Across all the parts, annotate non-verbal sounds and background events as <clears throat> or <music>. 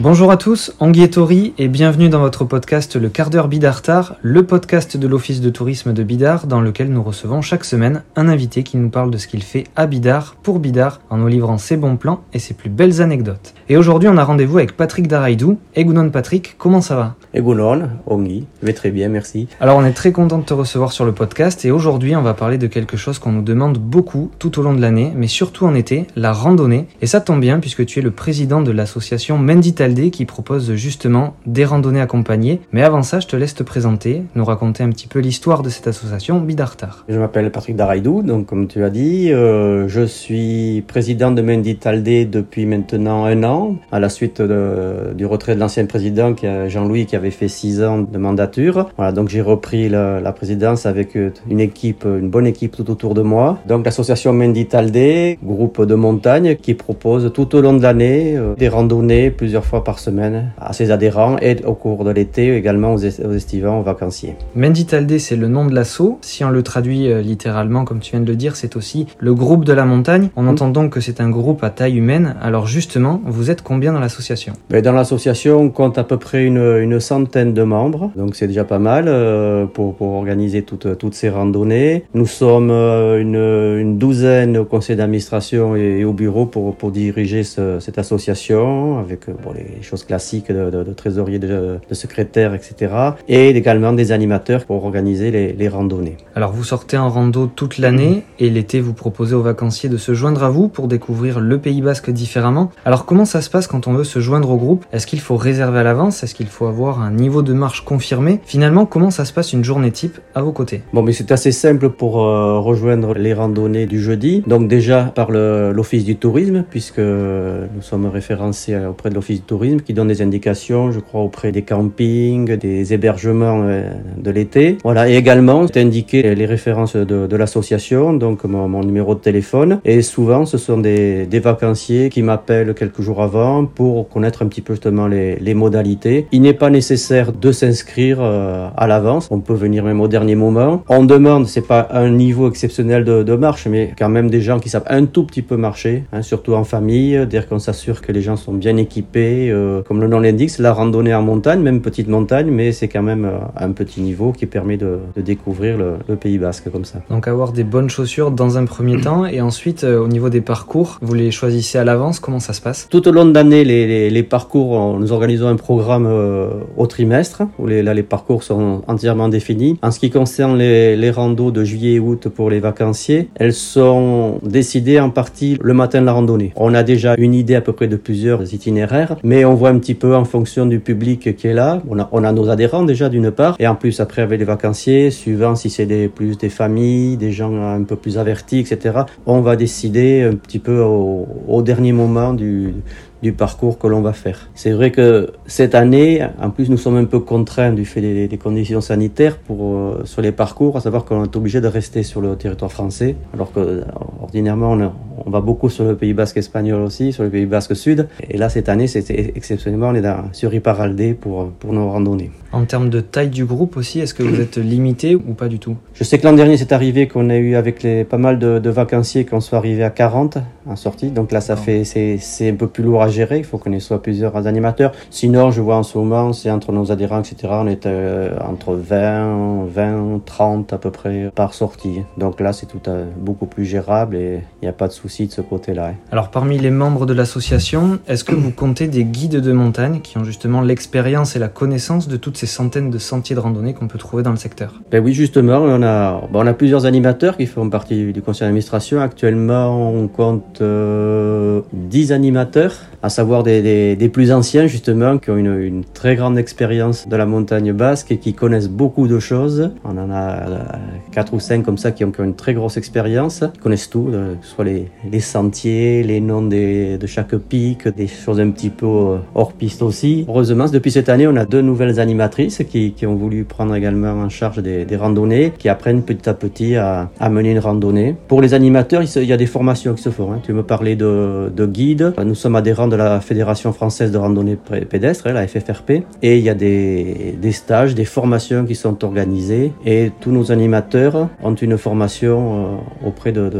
Bonjour à tous, Anguille et bienvenue dans votre podcast Le quart d'heure Bidartar, le podcast de l'Office de tourisme de Bidar dans lequel nous recevons chaque semaine un invité qui nous parle de ce qu'il fait à Bidar pour Bidar en nous livrant ses bons plans et ses plus belles anecdotes. Et aujourd'hui on a rendez-vous avec Patrick Daraidou. Egounon Patrick, comment ça va? Egounon, Ongi, je vais très bien, merci. Alors on est très content de te recevoir sur le podcast et aujourd'hui on va parler de quelque chose qu'on nous demande beaucoup tout au long de l'année, mais surtout en été, la randonnée. Et ça tombe bien puisque tu es le président de l'association Mendital qui propose justement des randonnées accompagnées. Mais avant ça, je te laisse te présenter, nous raconter un petit peu l'histoire de cette association Bidartar. Je m'appelle Patrick Daraidou, donc comme tu as dit, euh, je suis président de Menditalde depuis maintenant un an, à la suite du retrait de l'ancien président Jean-Louis qui avait fait six ans de mandature. Voilà, donc j'ai repris la, la, présidence avec une équipe, une bonne équipe tout autour de moi. Donc l'association Menditalde, groupe de montagne qui propose tout au long de l'année euh, des randonnées plusieurs fois par semaine à ses adhérents et au cours de l'été également aux, estivants, aux vacanciers. Menditalde, c'est le nom de l'assaut. Si on le traduit euh, littéralement, comme tu viens de le dire, c'est aussi le groupe de la montagne. On entend donc que c'est un groupe à taille humaine. Alors justement, vous êtes combien dans l'association? Dans l'association, on compte à peu près une, une centaine de membres, donc c'est déjà pas mal euh, pour, pour, organiser toutes, toutes ces randonnées. Nous sommes euh, une, une douzaine au conseil d'administration et, au bureau pour, pour diriger cette association avec bon, les choses classiques de, de, de trésorier, de, de, secrétaire, etc. Et également des animateurs pour organiser les, les randonnées. Alors vous sortez en rando toute l'année et l'été vous proposez aux vacanciers de se joindre à vous pour découvrir le Pays Basque différemment. Alors comment ça se passe quand on veut se joindre au groupe? Est-ce qu'il faut réserver à l'avance? Est-ce qu'il faut avoir un niveau de marche confirmé? Finalement, comment ça se passe une journée type à vos côtés? Bon, mais c'est assez simple pour euh, rejoindre les randonnées du jeudi. Donc déjà par l'Office du tourisme, puisque nous sommes référencés auprès de l'Office du tourisme qui donne des indications, je crois, auprès des campings, des hébergements euh, de l'été. Voilà, et également, c'est indiqué les références de, l'association, donc mon, mon, numéro de téléphone. Et souvent, ce sont des, des vacanciers qui m'appellent quelques jours avant pour connaître un petit peu justement les, les modalités. Il n'est pas nécessaire de s'inscrire euh, à l'avance. On peut venir même au dernier moment. On demande, c'est pas un niveau exceptionnel de, de, marche, mais quand même des gens qui savent un tout petit peu marcher, hein, surtout en famille, dire qu'on s'assure que les gens sont bien équipés, euh, euh, comme le nom l'indique, c'est la randonnée en montagne, même petite montagne, mais c'est quand même euh, un petit niveau qui permet de, de découvrir le, le, Pays Basque comme ça. Donc avoir des bonnes chaussures dans un premier temps, et ensuite euh, au niveau des parcours, vous les choisissez à l'avance, comment ça se passe? Tout au long de l'année, les, les, les, parcours, nous organisons un programme euh, au trimestre, où les, là les parcours sont entièrement définis. En ce qui concerne les, les randos de juillet et août pour les vacanciers, elles sont décidées en partie le matin de la randonnée. On a déjà une idée à peu près de plusieurs itinéraires, mais on voit un petit peu en fonction du public qui est là. On a, nos adhérents déjà d'une part, et en plus après avec les vacanciers, suivant si c'est plus des familles, des gens un peu plus avertis, etc. On va décider un petit peu au dernier moment du, du parcours que l'on va faire. C'est vrai que cette année, en plus, nous sommes un peu contraints du fait des, des conditions sanitaires pour euh, sur les parcours, à savoir qu'on est obligé de rester sur le territoire français, alors que euh, ordinairement on, on, va beaucoup sur le Pays Basque espagnol aussi, sur le Pays Basque sud. Et là, cette année, c'était exceptionnellement, on est dans, sur Iparralde pour pour nos randonnées. En termes de taille du groupe aussi, est-ce que vous êtes <clears throat> limité ou pas du tout? Je sais que l'an dernier, c'est arrivé qu'on a eu avec les pas mal de, de vacanciers qu'on soit arrivé à 40 en sortie. Donc là, ça oh. fait c'est un peu plus lourd à gérer. Il faut qu'on ait soit plusieurs animateurs. Sinon, je vois en ce moment, c'est entre nos adhérents, etc. On est euh, entre 20, 20, 30 à peu près par sortie. Donc là, c'est tout euh, beaucoup plus gérable et il n'y a pas de souci de ce côté-là. Hein. Alors, parmi les membres de l'association, est-ce que vous comptez des guides de montagne qui ont justement l'expérience et la connaissance de toutes ces centaines de sentiers de randonnée qu'on peut trouver dans le secteur? Ben oui, justement, on a, bon, on a plusieurs animateurs qui font partie du conseil d'administration. Actuellement, on compte euh, 10 animateurs à savoir des, plus anciens justement, qui ont une, très grande expérience de la montagne basque et qui connaissent beaucoup de choses. On en a quatre ou cinq comme ça qui ont, une très grosse expérience, qui connaissent tout, euh, soit les, sentiers, les noms de chaque pic, des choses un petit peu euh, hors piste aussi. Heureusement, depuis cette année, on a deux nouvelles animatrices qui, ont voulu prendre également en charge des, randonnées, qui apprennent petit à petit à, à mener une randonnée. Pour les animateurs, il, y a des formations qui se font. Hein. Tu me parlais de, de guides. Nous sommes adhérents de la Fédération française de randonnée pédestre, hein, la FFRP, et il y a des, stages, des formations qui sont organisées, et tous nos animateurs ont une formation euh, auprès de,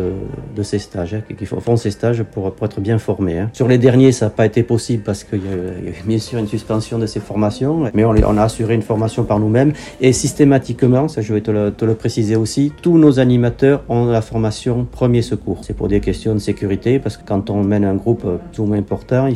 ces stages, hein, qui font ces stages pour, être bien formés. Hein. Sur les derniers, ça n'a pas été possible parce qu'il y, y, avait bien sûr une suspension de ces formations, mais on, a assuré une formation par nous-mêmes, et systématiquement, ça je vais te le préciser aussi, tous nos animateurs ont la formation premier secours. C'est pour des questions de sécurité, parce que quand on mène un groupe plus ou moins important,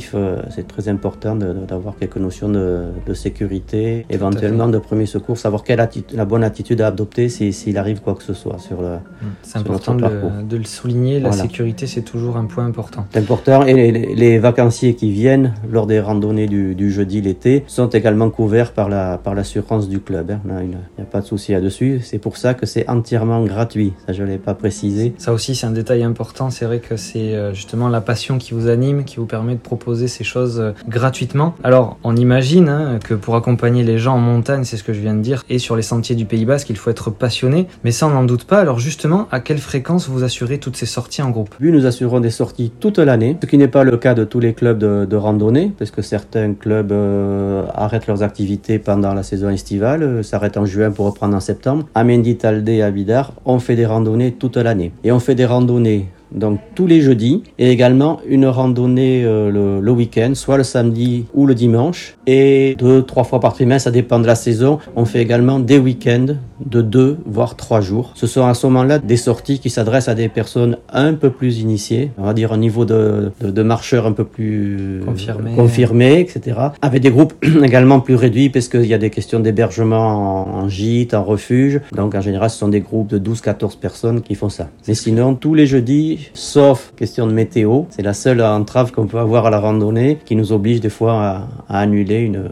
c'est très important d'avoir quelques notions de, de sécurité, Tout éventuellement de premier secours, savoir quelle attitude, la bonne attitude à adopter s'il arrive quoi que ce soit sur le. Mmh. C'est important de le, de le, souligner. La voilà. sécurité, c'est toujours un point important. C'est important. Et les, les, vacanciers qui viennent lors des randonnées du, du jeudi, l'été, sont également couverts par la par l'assurance du club. Hein. Il n'y a, a, pas de souci là-dessus. C'est pour ça que c'est entièrement gratuit. Ça, je l'ai pas précisé. Ça aussi, c'est un détail important. C'est vrai que c'est euh, justement la passion qui vous anime, qui vous permet de proposer ces choses euh, gratuitement. Alors, on imagine hein, que pour accompagner les gens en montagne, c'est ce que je viens de dire, et sur les sentiers du Pays Basque, il faut être passionné. Mais ça, on n'en doute pas. Alors justement, à quelle fréquence vous assurez toutes ces sorties en groupe? Oui, nous assurons des sorties toute l'année, ce qui n'est pas le cas de tous les clubs de, randonnée, parce que certains clubs euh, arrêtent leurs activités pendant la saison estivale, s'arrêtent en juin pour reprendre en septembre. À Mendy, Taldé et à Bidar, on fait des randonnées toute l'année. Et on fait des randonnées donc tous les jeudis, et également une randonnée euh, le, le week-end, soit le samedi ou le dimanche, et deux, trois fois par trimestre, ça dépend de la saison. On fait également des week-ends de deux, voire trois jours. Ce sont à ce moment-là des sorties qui s'adressent à des personnes un peu plus initiées, on va dire un niveau de, de, de marcheurs un peu plus confirmé, confirmé etc. Avec des groupes <clears throat> également plus réduits, parce qu'il y a des questions d'hébergement en, en gîte, en refuge. Donc en général, ce sont des groupes de 12-14 personnes qui font ça. Mais sinon, tous les jeudis, sauf question de météo. C'est la seule entrave qu'on peut avoir à la randonnée qui nous oblige des fois à, annuler une,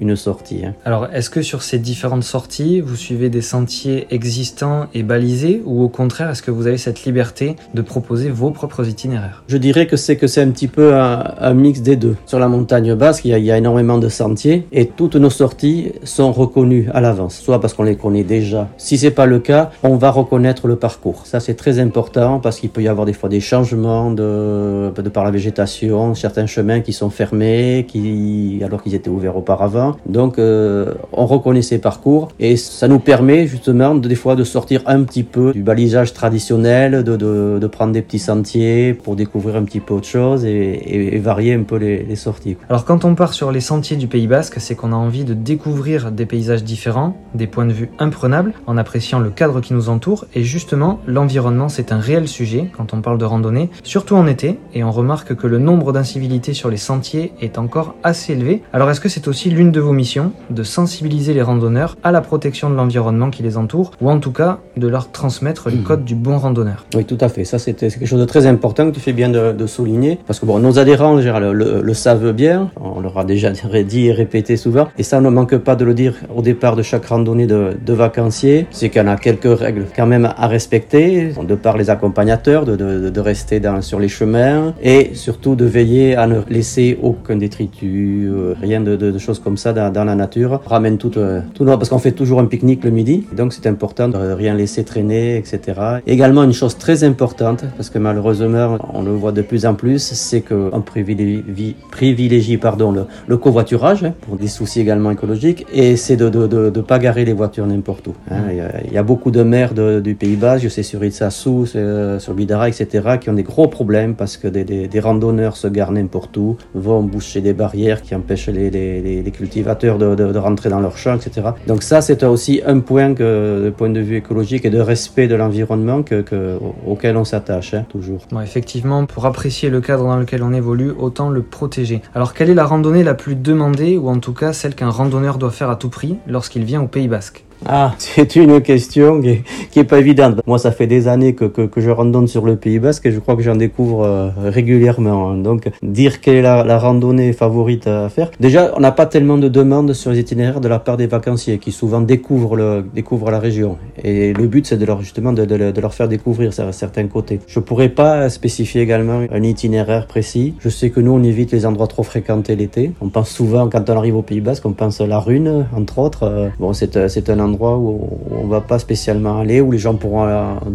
une sortie. Hein. Alors, est-ce que sur ces différentes sorties, vous suivez des sentiers existants et balisés ou au contraire, est-ce que vous avez cette liberté de proposer vos propres itinéraires? Je dirais que c'est que c'est un petit peu un, un, mix des deux. Sur la montagne basque, il y, a, il y, a, énormément de sentiers et toutes nos sorties sont reconnues à l'avance, soit parce qu'on les connaît déjà. Si c'est pas le cas, on va reconnaître le parcours. Ça, c'est très important parce qu'il peut y avoir des fois des changements de, de par la végétation, certains chemins qui sont fermés, qui alors qu'ils étaient ouverts auparavant. Donc euh, on reconnaît ces parcours et ça nous permet justement de, des fois de sortir un petit peu du balisage traditionnel, de, prendre des petits sentiers pour découvrir un petit peu autre chose et varier un peu les, les, sorties. Alors quand on part sur les sentiers du Pays Basque, c'est qu'on a envie de découvrir des paysages différents, des points de vue imprenables, en appréciant le cadre qui nous entoure et justement l'environnement c'est un réel sujet quand on parle de randonnée, surtout en été et on remarque que le nombre d'incivilités sur les sentiers est encore assez élevé. Alors est-ce que c'est aussi l'une de de vos missions de sensibiliser les randonneurs à la protection de l'environnement qui les entoure, ou en tout cas de leur transmettre les mmh. codes du bon randonneur. Oui, tout à fait. Ça, c'est quelque chose de très important que tu fais bien de, de souligner, parce que bon, nos adhérents le, le, le, savent bien, on leur a déjà <laughs> dit et répété souvent, et ça, on ne manque pas de le dire au départ de chaque randonnée de, de vacanciers, c'est qu'il y en a quelques règles quand même à respecter, de par les accompagnateurs, de, de, de rester dans, sur les chemins, et surtout de veiller à ne laisser aucun détritus, euh, rien de choses comme ça dans, la nature, ramène tout, euh, tout parce qu'on fait toujours un pique-nique le midi, donc c'est important de rien laisser traîner, etc. Également une chose très importante, parce que malheureusement on le voit de plus en plus, c'est qu'on privilégie, privilégie pardon, le, le covoiturage, hein, pour des soucis également écologiques, et c'est de ne de, de, pas garer les voitures n'importe où. Hein. Il, y a, beaucoup de maires du Pays Bas, je sais sur Itzassou, sur Bidara, etc., qui ont des gros problèmes parce que des, des, randonneurs se garent n'importe où, vont boucher des barrières qui empêchent les, les, cultivateurs de, rentrer dans leur champ, etc. Donc ça, c'est aussi un point de point de vue écologique et de respect de l'environnement que, que, auquel on s'attache, hein, toujours. Effectivement, pour apprécier le cadre dans lequel on évolue, autant le protéger. Alors, quelle est la randonnée la plus demandée, ou en tout cas celle qu'un randonneur doit faire à tout prix lorsqu'il vient au Pays Basque? Ah, <laughs> c'est une question qui est, qui est, pas évidente. Moi, ça fait des années que, je randonne sur le Pays Basque et je crois que j'en découvre euh, régulièrement. Donc, dire quelle est la, randonnée favorite à faire. Déjà, on n'a pas tellement de demandes sur les itinéraires de la part des vacanciers qui souvent découvrent, la région. Et le but, c'est de leur, justement, de, leur faire découvrir certains côtés. Je pourrais pas spécifier également un itinéraire précis. Je sais que nous, on évite les endroits trop fréquentés l'été. On pense souvent, quand on arrive au Pays Basque, on pense à la Rune, entre autres. Bon, c'est un endroit endroits où on va pas spécialement aller, où les gens pourront,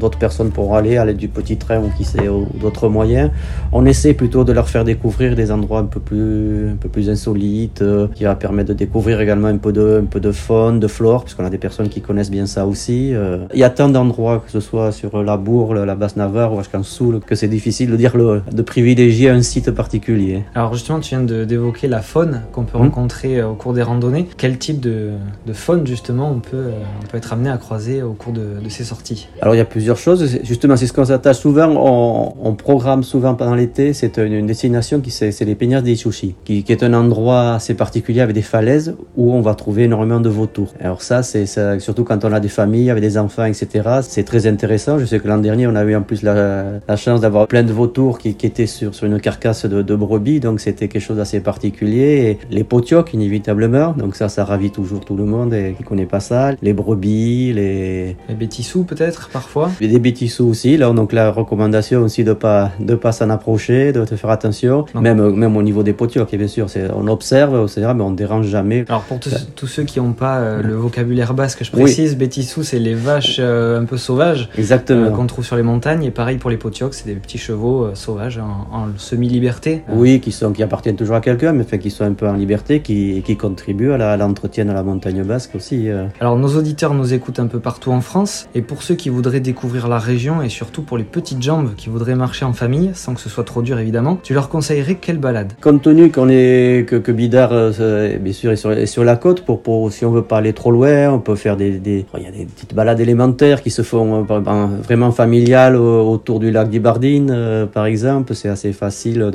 d'autres personnes pourront aller, aller du petit train ou qui sait, d'autres moyens. On essaie plutôt de leur faire découvrir des endroits un peu plus, un peu plus insolites, euh, qui va permettre de découvrir également un peu de, un peu de faune, de flore, puisqu'on a des personnes qui connaissent bien ça aussi. Euh. Il y a tant d'endroits, que ce soit sur la Bourle, la Basse-Navarre ou jusqu'en Soule, que c'est difficile de dire le, de privilégier un site particulier. Alors justement, tu viens d'évoquer la faune qu'on peut hum. rencontrer euh, au cours des randonnées. Quel type de, de faune justement on peut, on peut être amené à croiser au cours de, ces sorties Alors il y a plusieurs choses. Justement, c'est ce qu'on s'attache souvent. On, on, programme souvent pendant l'été. C'est une, destination qui c'est les Peñas de Ichushi, qui, est un endroit assez particulier avec des falaises où on va trouver énormément de vautours. Alors ça, c'est surtout quand on a des familles avec des enfants, etc. C'est très intéressant. Je sais que l'an dernier, on a eu en plus la, chance d'avoir plein de vautours qui, qui étaient sur, une carcasse de, de brebis, donc c'était quelque chose d'assez particulier. Et les potiocs, inévitablement, donc ça, ça ravit toujours tout le monde et qui connaît pas ça. Les brebis, les... Les bêtissous peut-être, parfois Des bêtissous aussi. Là, donc la recommandation aussi de pas de pas s'en approcher, de te faire attention. Même, même au niveau des potiocs, bien sûr, on observe, mais on dérange jamais. Alors pour tous, ceux qui n'ont pas euh, le vocabulaire basque, je précise, oui. c'est les vaches euh, un peu sauvages Exactement. Euh, qu'on trouve sur les montagnes. Et pareil pour les potiocs, c'est des petits chevaux sauvages en, semi-liberté. Oui, qui, sont, qui appartiennent toujours à quelqu'un, mais qui sont un peu en liberté, qui, qui contribuent à l'entretien de la montagne basque aussi. Alors nos auditeurs nous écoutent un peu partout en France. Et pour ceux qui voudraient découvrir la région, et surtout pour les petites jambes qui voudraient marcher en famille, sans que ce soit trop dur évidemment, tu leur conseillerais quelle balade? Compte tenu qu'on est que, Bidar, euh, bien sûr, est sur, la côte, pour, pour si on veut pas aller trop loin, on peut faire des, des il y a des petites balades élémentaires qui se font euh, vraiment familiales autour du lac d'Ibardine, euh, par exemple, c'est assez facile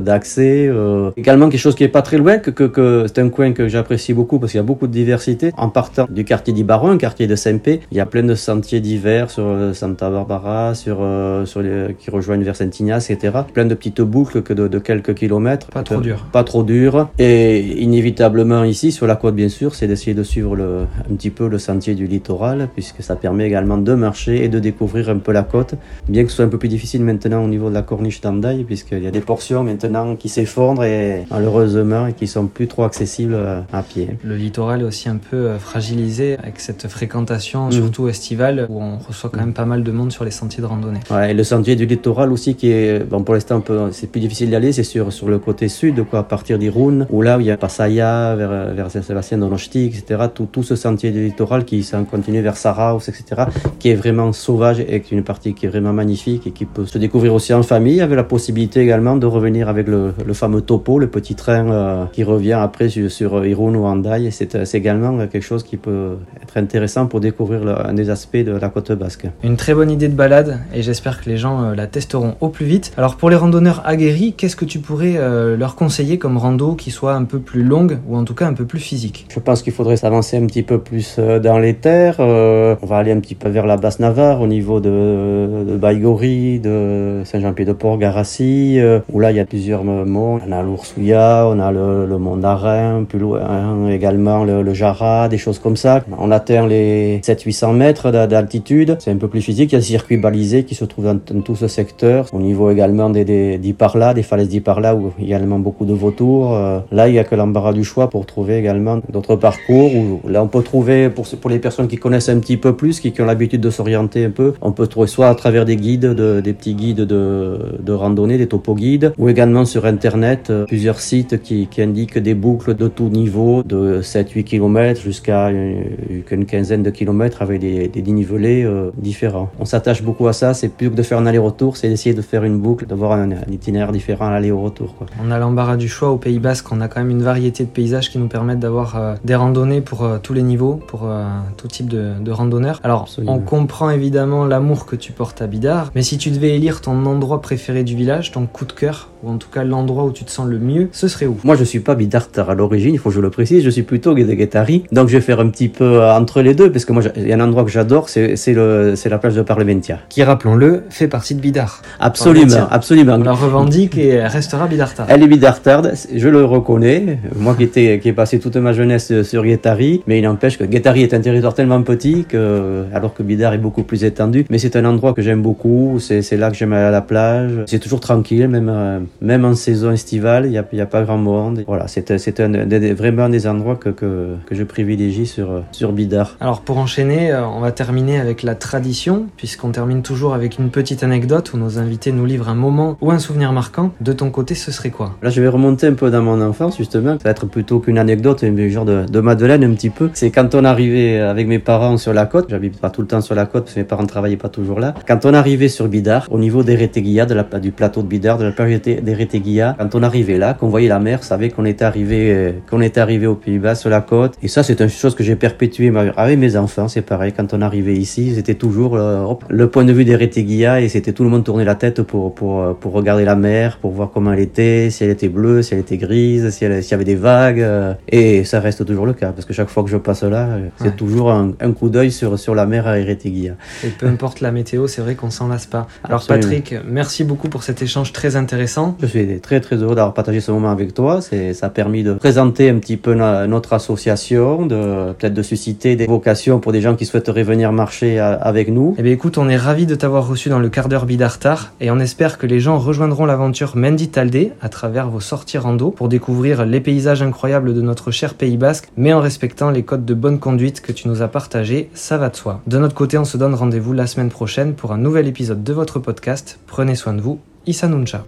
d'accès. également quelque chose qui est pas très loin, que, que, que c'est un coin que j'apprécie beaucoup parce qu'il y a beaucoup de diversité. En partant du quartier d'Ibaron, un quartier de Saint-Pé, il y a plein de sentiers divers sur Santa Barbara, sur, sur les, qui rejoignent vers Saint-Ignace, etc. Plein de petites boucles que de, quelques kilomètres. Pas trop dur. Pas trop dur. Et inévitablement ici, sur la côte bien sûr, c'est d'essayer de suivre le, un petit peu le sentier du littoral, puisque ça permet également de marcher et de découvrir un peu la côte, bien que ce soit un peu plus difficile maintenant au niveau de la corniche d'Andaï, puisqu'il y a des portions maintenant qui s'effondrent et malheureusement qui sont plus trop accessibles à pied. Le littoral est aussi un peu euh, avec cette fréquentation, mmh. surtout estivale, où on reçoit quand même pas mal de monde sur les sentiers de randonnée. Ouais, et le sentier du littoral aussi qui est, bon pour l'instant c'est plus difficile d'y aller, c'est sur, sur le côté sud, quoi, à partir d'Irun, où là où il y a Passaya, vers, vers Saint-Sébastien, Donosti, etc. Tout, tout ce sentier du littoral qui s'en continue vers Saraus, etc. qui est vraiment sauvage et qui est une partie qui est vraiment magnifique et qui peut se découvrir aussi en famille, avec la possibilité également de revenir avec le, le fameux topo, le petit train euh, qui revient après sur, sur Irun ou Andai. C'est également quelque chose qui peut être intéressant pour découvrir un des aspects de la côte basque. Une très bonne idée de balade et j'espère que les gens euh, la testeront au plus vite. Alors pour les randonneurs aguerris, qu'est-ce que tu pourrais euh, leur conseiller comme rando qui soit un peu plus longue ou en tout cas un peu plus physique? Je pense qu'il faudrait s'avancer un petit peu plus euh, dans les terres. on va aller un petit peu vers la basse Navarre au niveau de, de Baïgori, de Saint-Jean-Pied-de-Port, Garassi, où là il y a plusieurs monts. On a l'Oursouya, on a le, mont d'Arin, plus loin également le, le, Jara, des choses comme ça. On atteint les 700-800 mètres d'altitude. C'est un peu plus physique. Il y a le circuit balisé qui se trouve dans, tout ce secteur. Au niveau également des, des d'Iparla, des falaises d'Iparla où il y a également beaucoup de vautours. Euh, là, il y a que l'embarras du choix pour trouver également d'autres parcours où là on peut trouver pour, les personnes qui connaissent un petit peu plus, qui, ont l'habitude de s'orienter un peu, on peut trouver soit à travers des guides, de, des petits guides de, randonnée, des topo guides, ou également sur internet euh, plusieurs sites qui, qui indiquent des boucles de tout niveau, de 7-8 km jusqu'à une, une, quinzaine de kilomètres avec des, des dénivelés euh, différents. On s'attache beaucoup à ça, c'est plus que de faire un aller-retour, c'est d'essayer de faire une boucle, d'avoir un, un itinéraire différent à l'aller au retour. Quoi. On a l'embarras du choix au Pays Basque, on a quand même une variété de paysages qui nous permettent d'avoir euh, des randonnées pour euh, tous les niveaux, pour euh, tout type de, de randonneurs. Alors, Absolument. on comprend évidemment l'amour que tu portes à Bidar, mais si tu devais élire ton endroit préféré du village, ton coup de cœur, ou en tout cas l'endroit où tu te sens le mieux, ce serait où? Moi, je suis pas Bidartar à l'origine, il faut que je le précise, je suis plutôt Guédéguetari, donc je vais faire un petit peu entre les deux, parce que moi, il y a un endroit que j'adore, c'est la plage de Parlementia. Qui, rappelons-le, fait partie de Bidar. Absolument, absolument. On la revendique et elle restera Bidartard. Elle est Bidartarde, je le reconnais. Moi qui, étais, qui ai passé toute ma jeunesse sur Guétari, mais il n'empêche que Guétari est un territoire tellement petit que, alors que Bidar est beaucoup plus étendu. Mais c'est un endroit que j'aime beaucoup, c'est là que j'aime aller à la plage. C'est toujours tranquille, même, euh, même en saison estivale, il n'y a, a, pas grand monde. Voilà, c'est vraiment un des endroits que, que, que je privilégie sur, sur Bidar. Alors pour enchaîner, on va terminer avec la tradition, puisqu'on termine toujours avec une petite anecdote où nos invités nous livrent un moment ou un souvenir marquant. De ton côté, ce serait quoi? Là, je vais remonter un peu dans mon enfance, justement. Ça va être plutôt qu'une anecdote, mais genre de, de Madeleine un petit peu. C'est quand on arrivait avec mes parents sur la côte, j'habite pas tout le temps sur la côte parce que mes parents ne travaillaient pas toujours là. Quand on arrivait sur Bidar, au niveau des Rétéguillas, de la, du plateau de Bidar, de la plage des Rétéguillas, quand on arrivait là, qu'on voyait la mer, on savait qu'on était arrivé, euh, qu'on était arrivé au Pays-Bas sur la côte. Et ça, c'est une chose que j'ai perpétuée avec mes enfants. C'est pareil, quand on arrivait ici, c'était toujours euh, le point de vue des Rétéguillas et c'était tout le monde tournait la tête pour, pour, euh, pour regarder la mer, pour voir comment elle était, si elle était bleue, si elle était grise, si s'il y avait des vagues. Et ça reste toujours le cas parce que chaque fois que je passe là, c'est toujours un, un coup d'œil sur, sur la mer à Ereteguia. Et peu importe la météo, c'est vrai qu'on s'en lasse pas. Alors Patrick, merci beaucoup pour cet échange très intéressant. Je suis très très heureux d'avoir partagé ce moment avec toi. C'est, ça a permis de présenter un petit peu notre association, de peut-être de susciter des vocations pour des gens qui souhaiteraient venir marcher avec nous. Eh bien écoute, on est ravis de t'avoir reçu dans le quart d'heure Bidartar et on espère que les gens rejoindront l'aventure Mendy Taldé à travers vos sorties rando pour découvrir les paysages incroyables de notre cher Pays Basque, mais en respectant les codes de bonne conduite que tu nous as partagés, ça va de soi. De notre côté, on se donne rendez-vous la semaine prochaine pour un nouvel épisode de votre podcast. Prenez soin de vous. Issa Nuncha.